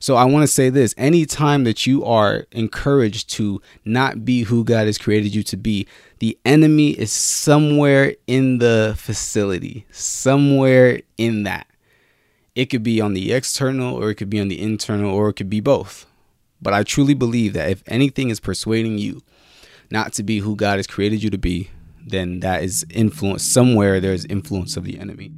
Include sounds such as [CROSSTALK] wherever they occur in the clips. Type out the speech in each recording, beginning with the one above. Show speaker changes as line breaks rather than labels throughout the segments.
So I want to say this anytime that you are encouraged to not be who God has created you to be, the enemy is somewhere in the facility, somewhere in that. It could be on the external or it could be on the internal or it could be both. But I truly believe that if anything is persuading you not to be who God has created you to be, then that is influence somewhere there's influence of the enemy.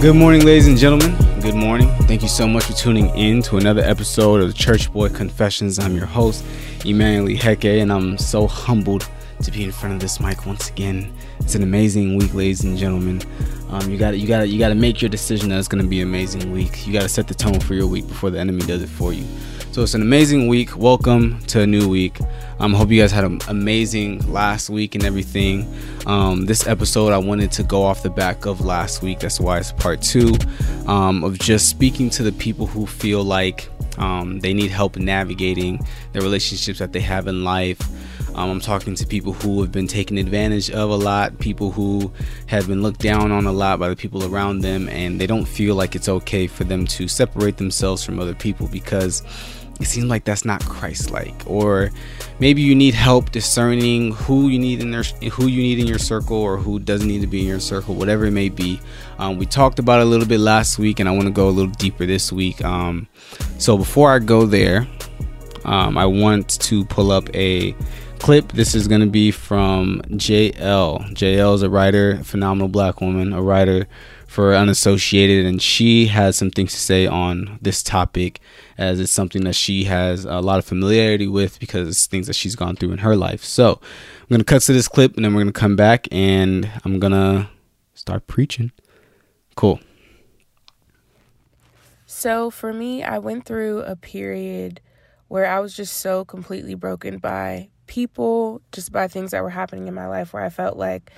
Good morning, ladies and gentlemen. Good morning. Thank you so much for tuning in to another episode of the Church Boy Confessions. I'm your host, Emmanuel Heke, and I'm so humbled to be in front of this mic once again. It's an amazing week, ladies and gentlemen. Um, you got you got you got to make your decision that it's going to be an amazing week. You got to set the tone for your week before the enemy does it for you. So it's an amazing week. Welcome to a new week. I um, hope you guys had an amazing last week and everything. Um, this episode, I wanted to go off the back of last week. That's why it's part two um, of just speaking to the people who feel like um, they need help navigating the relationships that they have in life. Um, I'm talking to people who have been taken advantage of a lot, people who have been looked down on a lot by the people around them, and they don't feel like it's okay for them to separate themselves from other people because it seems like that's not Christ-like. Or maybe you need help discerning who you need in their who you need in your circle or who doesn't need to be in your circle, whatever it may be. Um, we talked about it a little bit last week, and I want to go a little deeper this week. Um, so before I go there, um, I want to pull up a clip. This is going to be from JL. JL is a writer, phenomenal black woman, a writer for Unassociated, and she has some things to say on this topic as it's something that she has a lot of familiarity with because it's things that she's gone through in her life. So I'm to cut to this clip and then we're to come back and I'm to start preaching. Cool.
So for me, I went through a period where I was just so completely broken by people, just by things that were happening in my life where I felt like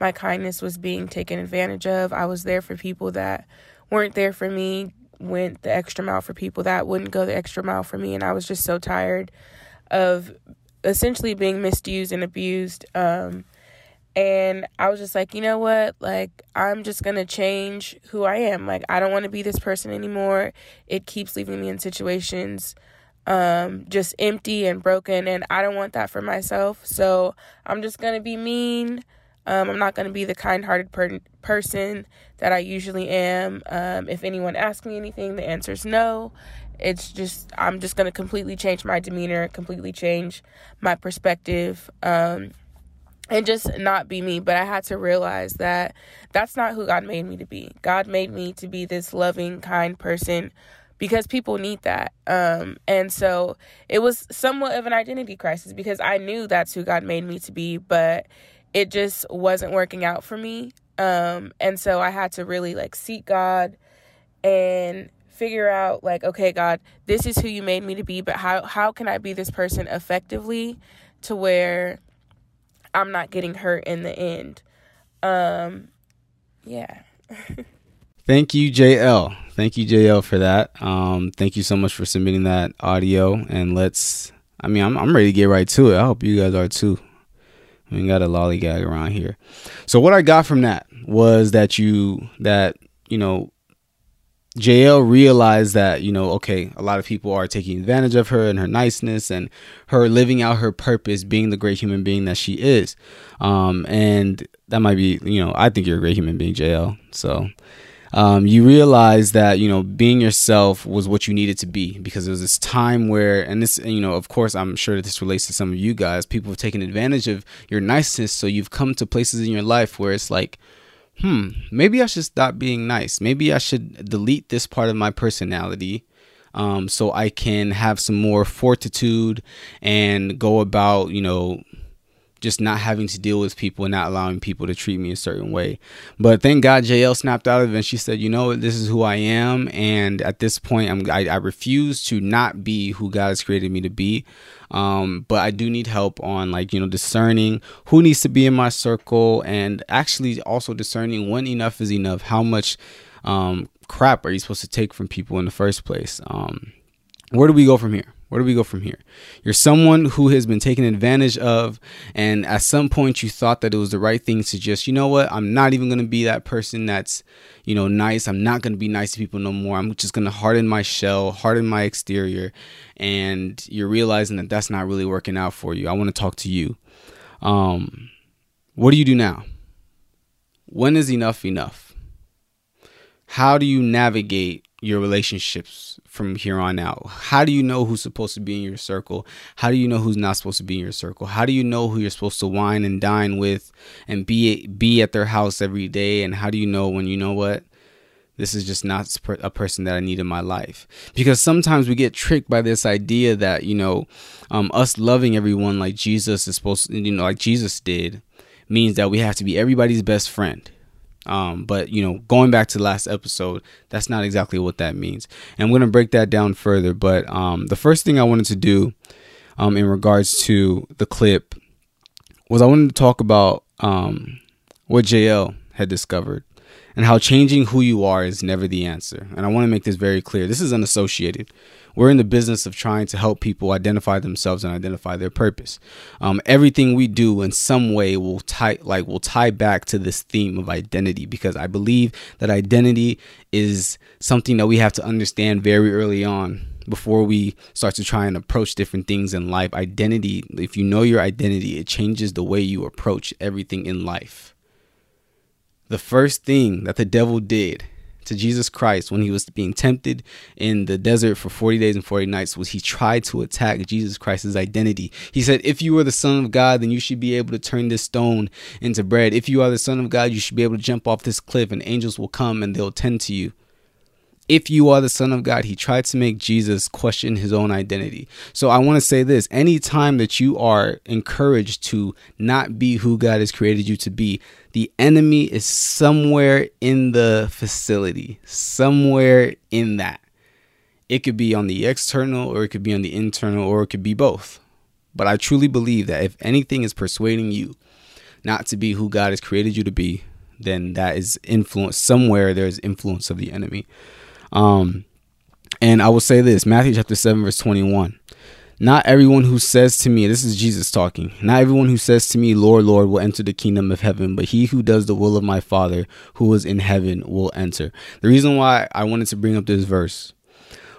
my kindness was being taken advantage of. I was there for people that weren't there for me, went the extra mile for people that wouldn't go the extra mile for me. And I was just so tired of essentially being misused and abused. Um, and I was just like, you know what? Like, I'm just going to change who I am. Like, I don't want to be this person anymore. It keeps leaving me in situations um, just empty and broken. And I don't want that for myself. So I'm just going to be mean. Um, I'm not going to be the kind hearted per- person that I usually am. Um, if anyone asks me anything, the answer is no. It's just, I'm just going to completely change my demeanor, completely change my perspective, um, and just not be me. But I had to realize that that's not who God made me to be. God made me to be this loving, kind person because people need that. Um, and so it was somewhat of an identity crisis because I knew that's who God made me to be, but it just wasn't working out for me. Um, and so I had to really like seek God and figure out like, okay, God, this is who you made me to be, but how how can I be this person effectively to where I'm not getting hurt in the end? Um, yeah. [LAUGHS]
thank you, JL. Thank you, JL, for that. Um, thank you so much for submitting that audio. And let's, I mean, I'm, I'm ready to get right to it. I hope you guys are too. We got a lollygag around here. So what I got from that was that you that you know JL realized that you know okay a lot of people are taking advantage of her and her niceness and her living out her purpose being the great human being that she is um and that might be you know I think you're a great human being JL so um, you realize that you know being yourself was what you needed to be because there was this time where and this you know of course i'm sure that this relates to some of you guys people have taken advantage of your niceness. So you've come to places in your life where it's like hmm maybe i should stop being nice. Maybe i should delete this part of my personality um, so i can have some more fortitude and go about you know just not having to deal with people and not allowing people to treat me a certain way. But thank God JL snapped out of it and she said, you know, this is who I am. And at this point, I'm, I, I refuse to not be who God has created me to be. Um, but I do need help on like, you know, discerning who needs to be in my circle and actually also discerning when enough is enough, how much um, crap are you supposed to take from people in the first place? Um, where do we go from here? Where do we go from here? You're someone who has been taken advantage of, and at some point you thought that it was the right thing to just, you know what, I'm not even to be that person that's, you know, nice. I'm not to be nice to people no more. I'm just to harden my shell, harden my exterior, and you're realizing that that's not really working out for you. I want to talk to you. Um, what do you do now? When is enough enough? How do you navigate your relationships from here on out? How do you know who's supposed to be in your circle? How do you know who's not supposed to be in your circle? How do you know who you're supposed to wine and dine with and be be at their house every day? And how do you know when you know what? This is just not a person that I need in my life. Because sometimes we get tricked by this idea that, you know, um, us loving everyone like Jesus is supposed to, you know, like Jesus did, means that we have to be everybody's best friend um, but you know, going back to the last episode, that's not exactly what that means. And I'm going to break that down further. But um, the first thing I wanted to do um, in regards to the clip was I wanted to talk about um, what JL had discovered and how changing who you are is never the answer. And I want to make this very clear. This is unassociated we're in the business of trying to help people identify themselves and identify their purpose. Um, everything we do in some way will tie like will tie back to this theme of identity because I believe that identity is something that we have to understand very early on before we start to try and approach different things in life. Identity, if you know your identity, it changes the way you approach everything in life. The first thing that the devil did to Jesus Christ when he was being tempted in the desert for 40 days and 40 nights was he tried to attack Jesus Christ's identity. He said, If you are the Son of God, then you should be able to turn this stone into bread. If you are the Son of God, you should be able to jump off this cliff and angels will come and they'll tend to you if you are the son of God, he tried to make Jesus question his own identity. So I want to say this anytime that you are encouraged to not be who God has created you to be, the enemy is somewhere in the facility, somewhere in that. It could be on the external, or it could be on the internal, or it could be both. But I truly believe that if anything is persuading you not to be who God has created you to be, then that is influence somewhere there's influence of the enemy. Um, and I will say this Matthew chapter 7, verse 21. Not everyone who says to me, this is Jesus talking, not everyone who says to me, Lord, Lord, will enter the kingdom of heaven, but he who does the will of my Father who is in heaven will enter. The reason why I wanted to bring up this verse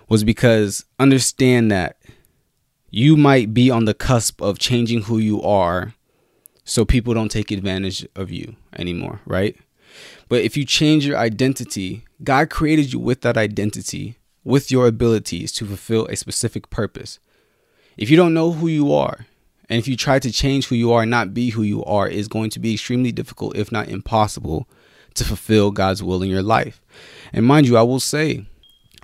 was because understand that you might be on the cusp of changing who you are so people don't take advantage of you anymore, right? But if you change your identity, God created you with that identity, with your abilities to fulfill a specific purpose. If you don't know who you are, and if you try to change who you are and not be who you are, is going to be extremely difficult, if not impossible, to fulfill God's will in your life. And mind you, I will say,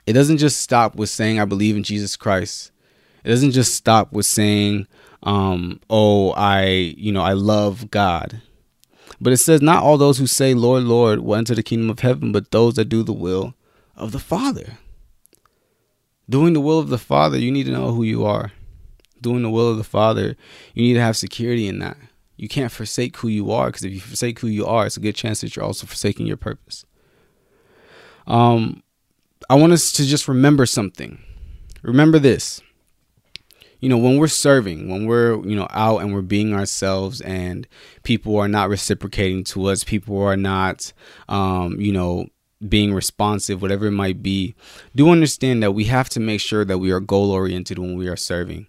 it doesn't just stop with saying, I believe in Jesus Christ. It doesn't just stop with saying, um, oh, I, you know, I love God. But it says, Not all those who say, Lord, Lord, will enter the kingdom of heaven, but those that do the will of the Father. Doing the will of the Father, you need to know who you are. Doing the will of the Father, you need to have security in that. You can't forsake who you are because if you forsake who you are, it's a good chance that you're also forsaking your purpose. Um, I want us to just remember something. Remember this you know, when we're serving, when we're, you know, out and we're being ourselves and people are not reciprocating to us, people are not, um, you know, being responsive, whatever it might be, do understand that we have to make sure that we are goal oriented when we are serving.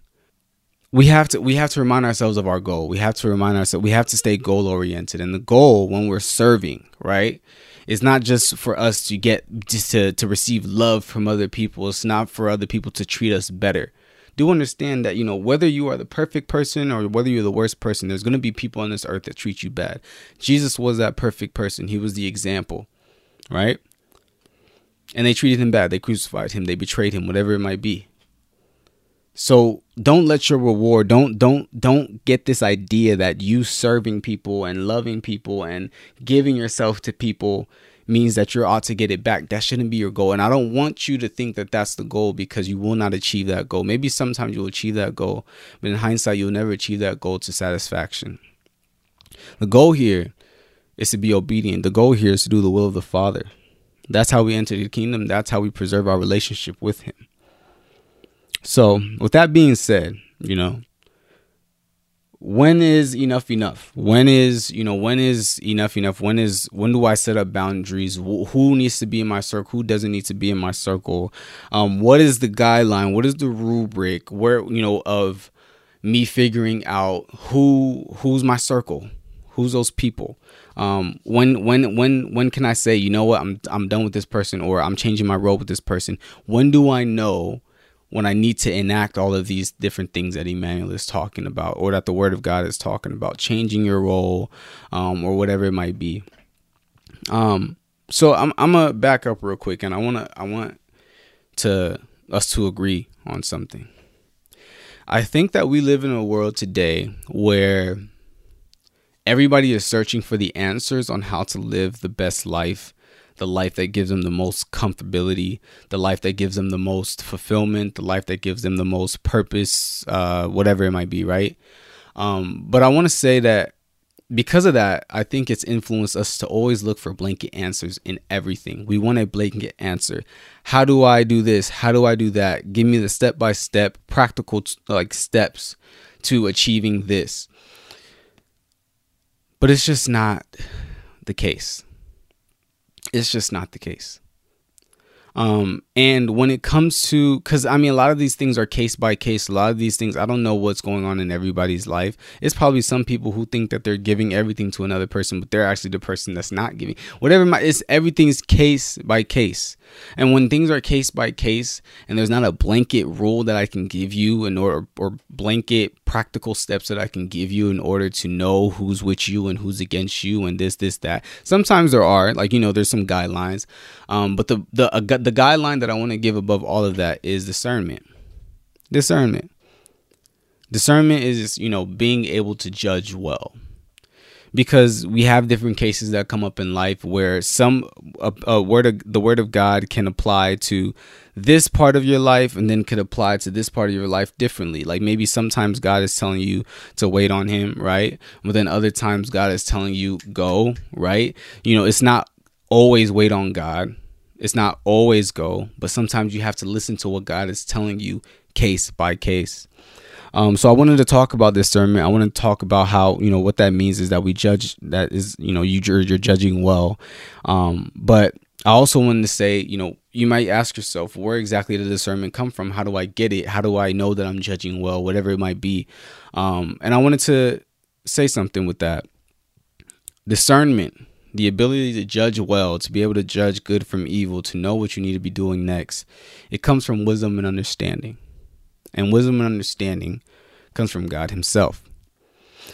We have to we have to remind ourselves of our goal. We have to remind ourselves we have to stay goal oriented. And the goal when we're serving, right, is not just for us to get just to, to receive love from other people. It's not for other people to treat us better do understand that, you know, whether you are the perfect person or whether you're the worst person, there's going to be people on this earth that treat you bad. Jesus was that perfect person. He was the example, right? And they treated him bad. They crucified him. They betrayed him, whatever it might be. So don't let your reward don't don't don't get this idea that you serving people and loving people and giving yourself to people means that you're out to get it back. That shouldn't be your goal. And I don't want you to think that that's the goal because you will not achieve that goal. Maybe sometimes you'll achieve that goal, but in hindsight, you'll never achieve that goal to satisfaction. The goal here is to be obedient. The goal here is to do the will of the Father. That's how we enter the kingdom. That's how we preserve our relationship with Him. So, with that being said, you know, when is enough enough? When is you know when is enough enough? When is when do i set up boundaries? Who needs to be in my circle? Who doesn't need to be in my circle? Um what is the guideline? What is the rubric where you know of me figuring out who who's my circle? Who's those people? Um when when when when can i say you know what? I'm i'm done with this person or i'm changing my role with this person. When do i know when I need to enact all of these different things that Emmanuel is talking about, or that the Word of God is talking about, changing your role, um, or whatever it might be. Um, so I'm I'm gonna back up real quick, and I wanna I want to us to agree on something. I think that we live in a world today where everybody is searching for the answers on how to live the best life the life that gives them the most comfortability, the life that gives them the most fulfillment, the life that gives them the most purpose, uh, whatever it might be, right? Um, but I want to say that because of that, I think it's influenced us to always look for blanket answers in everything. We want a blanket answer. How do I do this? How do I do that? Give me the step by step, practical like steps to achieving this. But it's just not the case. It's just not the case. Um, and when it comes to, because I mean, a lot of these things are case by case. A lot of these things, I don't know what's going on in everybody's life. It's probably some people who think that they're giving everything to another person, but they're actually the person that's not giving. Whatever, my, it's everything's case by case. And when things are case by case, and there's not a blanket rule that I can give you in order, or blanket practical steps that I can give you in order to know who's with you and who's against you, and this, this, that. Sometimes there are, like you know, there's some guidelines. Um, but the the uh, the guideline that I want to give above all of that is discernment. Discernment. Discernment is you know being able to judge well because we have different cases that come up in life where some a, a, word of the word of God can apply to this part of your life and then could apply to this part of your life differently. Like maybe sometimes God is telling you to wait on him, right? But then other times God is telling you go, right? You know, it's not always wait on God. It's not always go, but sometimes you have to listen to what God is telling you case by case. Um, so I wanted to talk about this sermon. I want to talk about how you know what that means is that we judge that is you know you you're judging well, um, but I also wanted to say you know you might ask yourself where exactly did discernment come from? How do I get it? How do I know that I'm judging well? Whatever it might be, um, and I wanted to say something with that discernment the ability to judge well, to be able to judge good from evil, to know what you need to be doing next, it comes from wisdom and understanding. And wisdom and understanding comes from God Himself.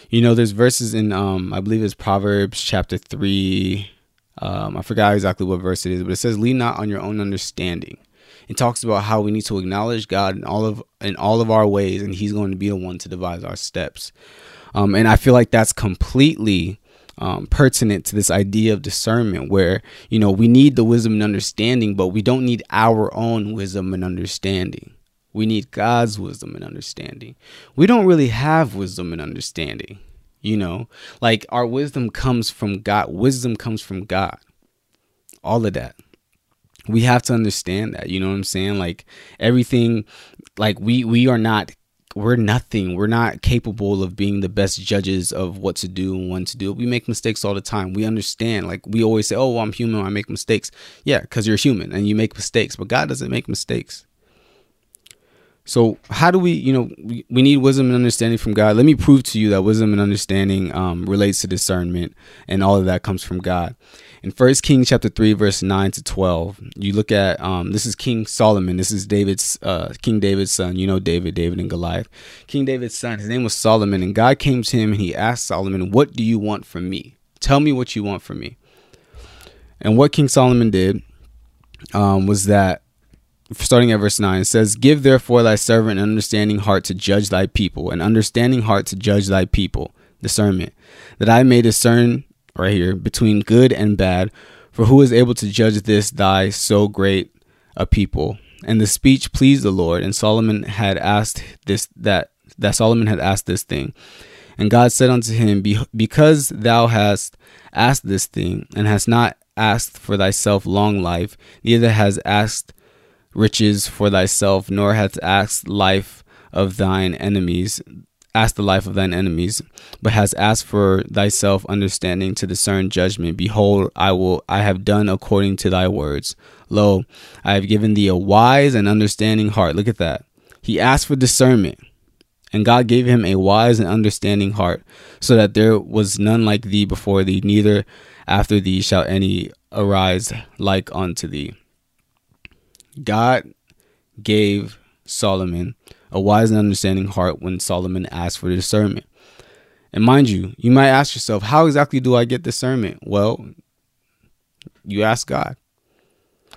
You know, there's verses in, um, I believe it's Proverbs chapter 3. Um, I forgot exactly what verse it is, but it says, Lean not on your own understanding. It talks about how we need to acknowledge God in all of in all of our ways, and He's going to be the one to devise our steps. Um, and I feel like that's completely um, pertinent to this idea of discernment where you know we need the wisdom and understanding but we don't need our own wisdom and understanding. We need god's wisdom and understanding. We don't really have wisdom and understanding you know? Like our wisdom comes from god. Wisdom comes from god. All of that. We have to understand that you know what i'm saying? Like everything like we we are not we're nothing. We're not capable of being the best judges of what to do and when to do. We make mistakes all the time. We understand. Like we always say, "Oh, well, I'm human. I make mistakes." Yeah, because you're human and you make mistakes. But God doesn't make mistakes. So how do we, you know, we, we need wisdom and understanding from God. Let me prove to you that wisdom and understanding um, relates to discernment, and all of that comes from God. In First Kings chapter three, verse nine to twelve, you look at um, this is King Solomon. This is David's uh, King David's son. You know David, David and Goliath. King David's son. His name was Solomon, and God came to him and he asked Solomon, "What do you want from me? Tell me what you want from me." And what King Solomon did um, was that starting at verse 9 it says give therefore thy servant an understanding heart to judge thy people an understanding heart to judge thy people. Discernment. That i may discern right here between good and bad for who is able to judge this thy so great a people? And the speech pleased the lord and solomon had asked this that that solomon had asked this thing. And god said unto him because thou hast asked this thing and hast not asked for thyself long life, neither has asked riches for thyself, nor hast asked life of thine enemies, asked the life of thine enemies, but has asked for thyself understanding to discern judgment. Behold, I will I have done according to thy words. Lo, I have given thee a wise and understanding heart. Look at that. He asked for discernment. And God gave him a wise and understanding heart, so that there was none like thee before thee, neither after thee shall any arise like unto thee. God gave Solomon a wise and understanding heart when Solomon asked for discernment. And mind you, you might ask yourself, how exactly do I get discernment? Well, you ask God.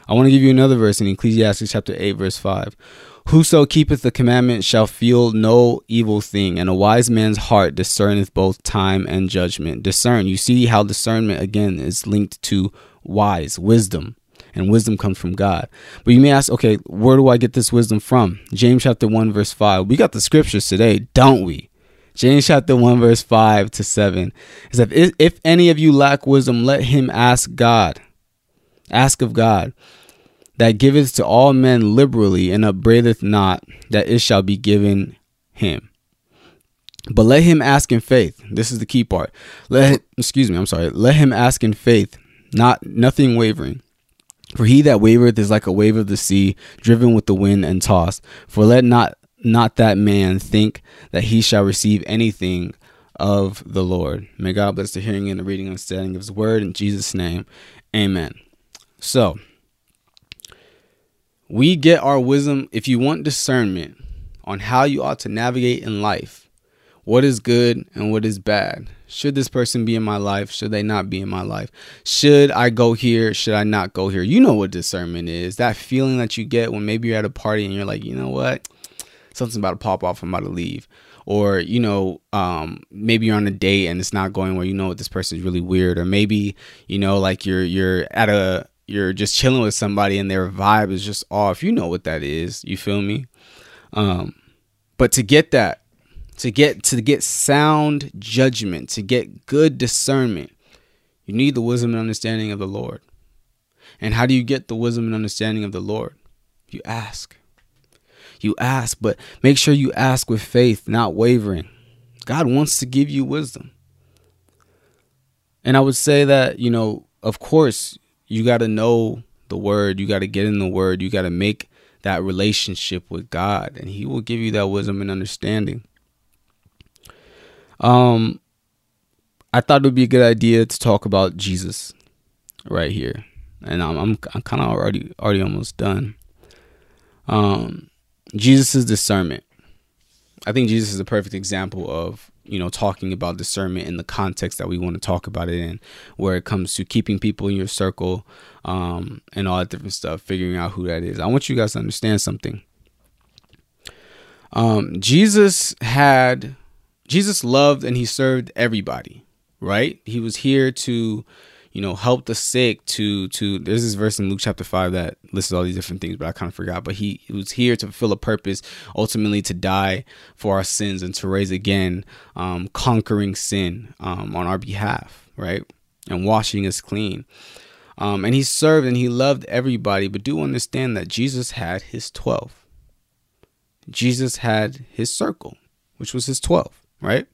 I want to give you another verse in Ecclesiastes chapter 8, verse 5. Whoso keepeth the commandment shall feel no evil thing, and a wise man's heart discerneth both time and judgment. Discern. You see how discernment again is linked to wise, wisdom, and wisdom comes from God. But you may ask, okay, where do I get this wisdom from? James chapter 1, verse 5. We got the scriptures today, don't we? James chapter 1, verse 5 to 7 is that if, if any of you lack wisdom, let him ask God. Ask of God that giveth to all men liberally and upbraideth not, that it shall be given him. But let him ask in faith. This is the key part. Let excuse me, I'm sorry. Let him ask in faith, not nothing wavering. For he that wavereth is like a wave of the sea, driven with the wind and tossed. For let not not that man think that he shall receive anything of the Lord. May God bless the hearing and the reading and understanding of his word in Jesus' name. Amen. So we get our wisdom if you want discernment on how you ought to navigate in life. What is good and what is bad? Should this person be in my life? Should they not be in my life? Should I go here? Should I not go here? You know what discernment is. That feeling that you get when maybe you're at a party and you're like, you know what? Something's about to pop off. I'm about to leave. Or, you know, um, maybe you're on a date and it's not going where you know what? this person's really weird. Or maybe, you know, like you're you're at a you're just chilling with somebody and their vibe is just off. You know what that is. You feel me? Um, but to get that, to get to get sound judgment, to get good discernment, you need the wisdom and understanding of the Lord. And how do you get the wisdom and understanding of the Lord? You ask. You ask, but make sure you ask with faith, not wavering. God wants to give you wisdom. And I would say that, you know, of course, you got to know the word. You got to get in the word. You got to make that relationship with God, and He will give you that wisdom and understanding. Um, I thought it would be a good idea to talk about Jesus right here, and I'm I'm, I'm kind of already already almost done. Um, Jesus' discernment. I think Jesus is a perfect example of you know talking about discernment in the context that we want to talk about it in where it comes to keeping people in your circle um, and all that different stuff figuring out who that is i want you guys to understand something um, jesus had jesus loved and he served everybody right he was here to you know, help the sick to to there's this verse in Luke chapter five that lists all these different things, but I kind of forgot. But he, he was here to fulfill a purpose, ultimately to die for our sins and to raise again, um, conquering sin um, on our behalf, right? And washing us clean. Um, and he served and he loved everybody, but do understand that Jesus had his 12. Jesus had his circle, which was his 12, right?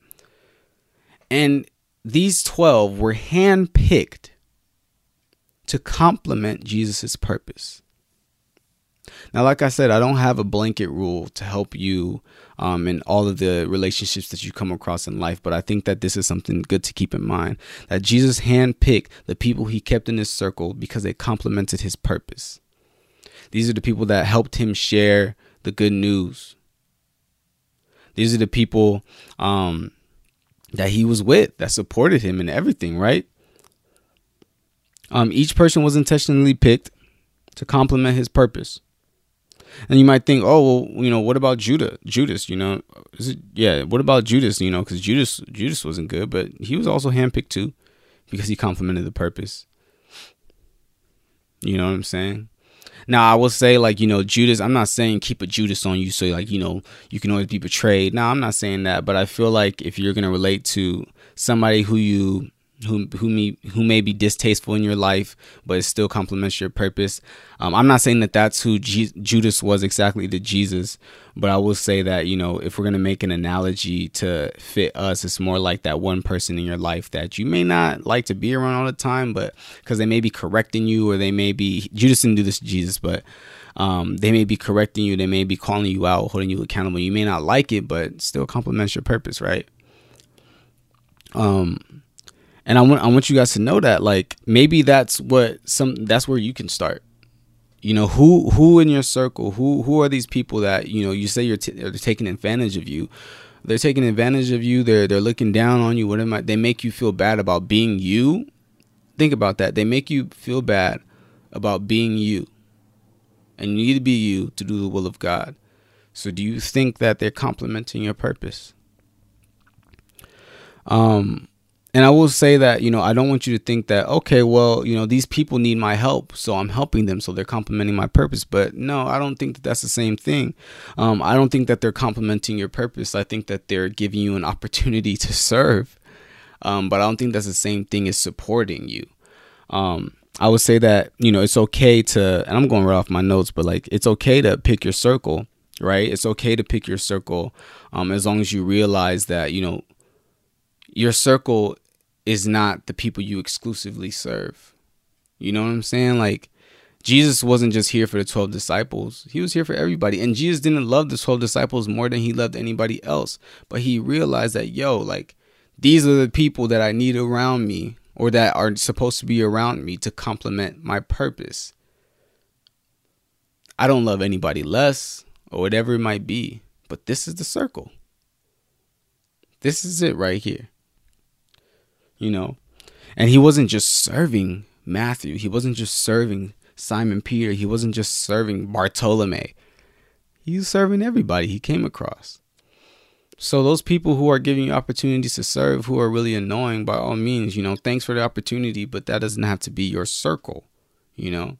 And these 12 were handpicked to complement Jesus' purpose. Now, like I said, I don't have a blanket rule to help you um, in all of the relationships that you come across in life, but I think that this is something good to keep in mind that Jesus handpicked the people he kept in his circle because they complemented his purpose. These are the people that helped him share the good news. These are the people um, that he was with that supported him in everything, right? Um, each person was intentionally picked to complement his purpose. And you might think, oh, well, you know, what about Judah? Judas, you know, it, yeah, what about Judas? You know, because Judas, Judas wasn't good, but he was also handpicked too, because he complemented the purpose. You know what I'm saying? Now I will say, like, you know, Judas. I'm not saying keep a Judas on you, so like, you know, you can always be betrayed. Now I'm not saying that, but I feel like if you're gonna relate to somebody who you who who may who may be distasteful in your life, but it still complements your purpose. Um, I'm not saying that that's who Judas was exactly to Jesus, but I will say that you know if we're gonna make an analogy to fit us, it's more like that one person in your life that you may not like to be around all the time, but because they may be correcting you or they may be Judas didn't do this to Jesus, but um, they may be correcting you, they may be calling you out, holding you accountable. You may not like it, but still complements your purpose, right? Um, and I want I want you guys to know that like maybe that's what some that's where you can start. You know who who in your circle who who are these people that you know you say you're t- they're taking advantage of you. They're taking advantage of you. They're they're looking down on you. Whatever they make you feel bad about being you. Think about that. They make you feel bad about being you. And you need to be you to do the will of God. So do you think that they're complementing your purpose? Um and I will say that, you know, I don't want you to think that, okay, well, you know, these people need my help, so I'm helping them, so they're complementing my purpose. But no, I don't think that that's the same thing. Um, I don't think that they're complementing your purpose. I think that they're giving you an [LAUGHS] opportunity to serve. Um, but I don't think that's the same thing as supporting you. Um, I would say that, you know, it's okay to, and I'm going right off my notes, but like, it's okay to pick your circle, right? It's okay to pick your circle um, as long as you realize that, you know, your circle is not the people you exclusively serve. You know what I'm saying? Like Jesus wasn't just here for the 12 disciples. He was here for everybody. And Jesus didn't love the 12 disciples more than he loved anybody else. But he realized that, yo, like these are the people that I need around me or that are supposed to be around me to complement my purpose. I don't love anybody less or whatever it might be, but this is the circle. This is it right here you know. And he wasn't just serving Matthew, he wasn't just serving Simon Peter, he wasn't just serving Bartholomew. He was serving everybody he came across. So those people who are giving you opportunities to serve who are really annoying by all means, you know, thanks for the opportunity, but that doesn't have to be your circle, you know.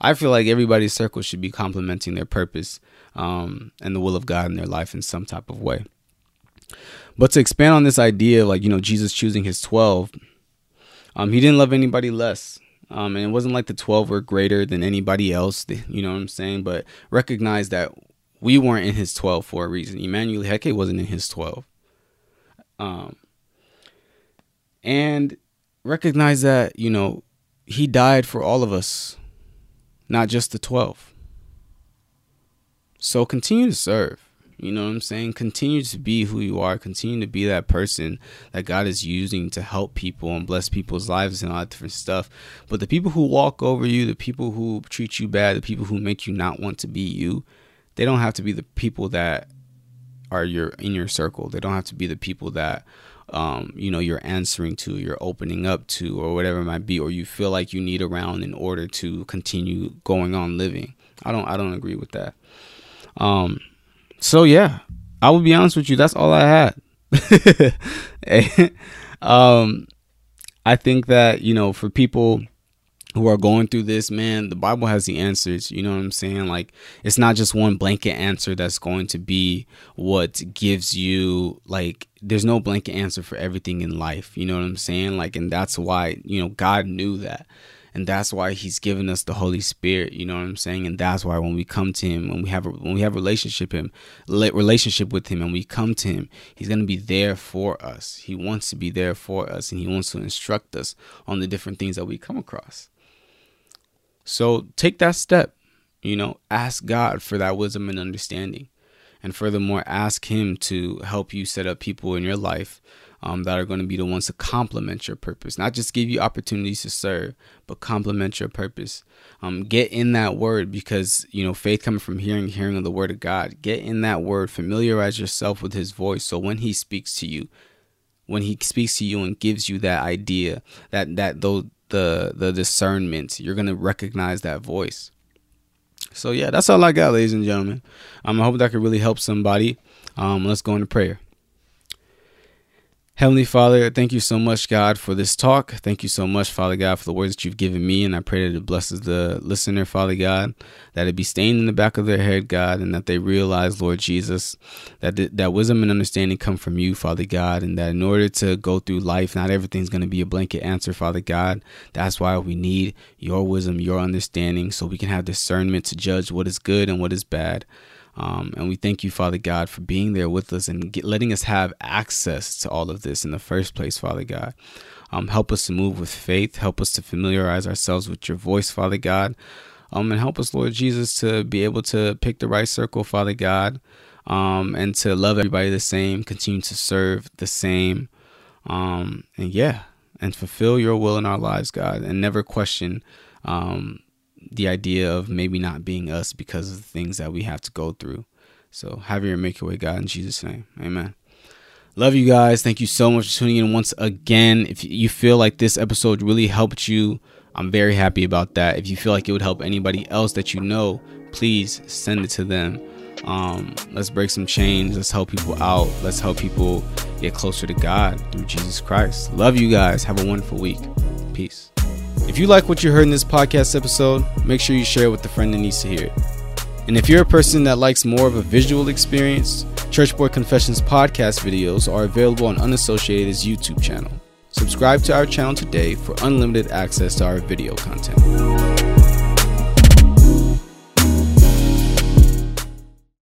I feel like everybody's circle should be complementing their purpose um, and the will of God in their life in some type of way. But to expand on this idea, like you know, Jesus choosing his twelve, um, he didn't love anybody less. Um, and it wasn't like the twelve were greater than anybody else. You know what I'm saying? But recognize that we weren't in his twelve for a reason. Emmanuel Heke wasn't in his twelve. Um, and recognize that you know he died for all of us, not just the twelve. So continue to serve. You know what I'm saying? Continue to be who you are. Continue to be that person that God is using to help people and bless people's lives and all that different stuff. But the people who walk over you, the people who treat you bad, the people who make you not want to be you, they don't have to be the people that are your in your circle. They don't have to be the people that um, you know you're answering to, you're opening up to, or whatever it might be, or you feel like you need around in order to continue going on living. I don't I don't agree with that. Um so yeah, I will be honest with you. That's all I had. [LAUGHS] um, I think that you know for people who are going through this, man, the Bible has the answers. You know what I'm saying? Like, it's not just one blanket answer that's going to be what gives you, like, there's no blanket answer for everything in life. You know what I'm saying? Like, and that's why, you know, God knew that and that's why he's given us the holy spirit you know what i'm saying? And that's why when we come to him when we have a, when we have relationship him relationship with him and we come to him he's going to be there for us. He wants to be there for us and he wants to instruct us on the different things that we come across. So take that step you know ask god for that wisdom and understanding. And furthermore ask him to help you set up people in your life um, that are going to be the ones to complement your purpose, not just give you opportunities to serve, but complement your purpose. Um, get in that word because you know faith coming from hearing, hearing of the word of God. Get in that word, familiarize yourself with His voice, so when He speaks to you, when He speaks to you and gives you that idea, that that though the the discernment, you're gonna recognize that voice. So yeah, that's all I got, ladies and gentlemen. Um, I hope that could really help somebody. Um, let's go into prayer. Heavenly Father, thank you so much, God, for this talk. Thank you so much, Father God, for the words that you've given me. And I pray that it blesses the listener, Father God, that it be stained in the back of their head, God, and that they realize, Lord Jesus, that th- that wisdom and understanding come from you, Father God, and that in order to go through life, not everything's going to be a blanket answer, Father God. That's why we need your wisdom, your understanding, so we can have discernment to judge what is good and what is bad. Um, and we thank you, Father God, for being there with us and get, letting us have access to all of this in the first place, Father God. Um, help us to move with faith. Help us to familiarize ourselves with your voice, Father God. Um, and help us, Lord Jesus, to be able to pick the right circle, Father God, um, and to love everybody the same, continue to serve the same. Um, and yeah, and fulfill your will in our lives, God, and never question um, the idea of maybe not being us because of the things that we have to go through. So have your make your way, God, in Jesus' name. Amen. Love you guys. Thank you so much for tuning in once again. If you feel like this episode really helped you, I'm very happy about that. If you feel like it would help anybody else that you know, please send it to them. Um, let's break some chains. Let's help people out. Let's help people get closer to God through Jesus Christ. Love you guys. Have a wonderful week. Peace. If you like what you heard in this podcast episode, make sure you share it with a friend that needs to hear it. And if you're a person that likes more of a visual experience, Church Boy Confessions podcast videos are available on Unassociated's YouTube channel. Subscribe to our channel today for unlimited access to our video content.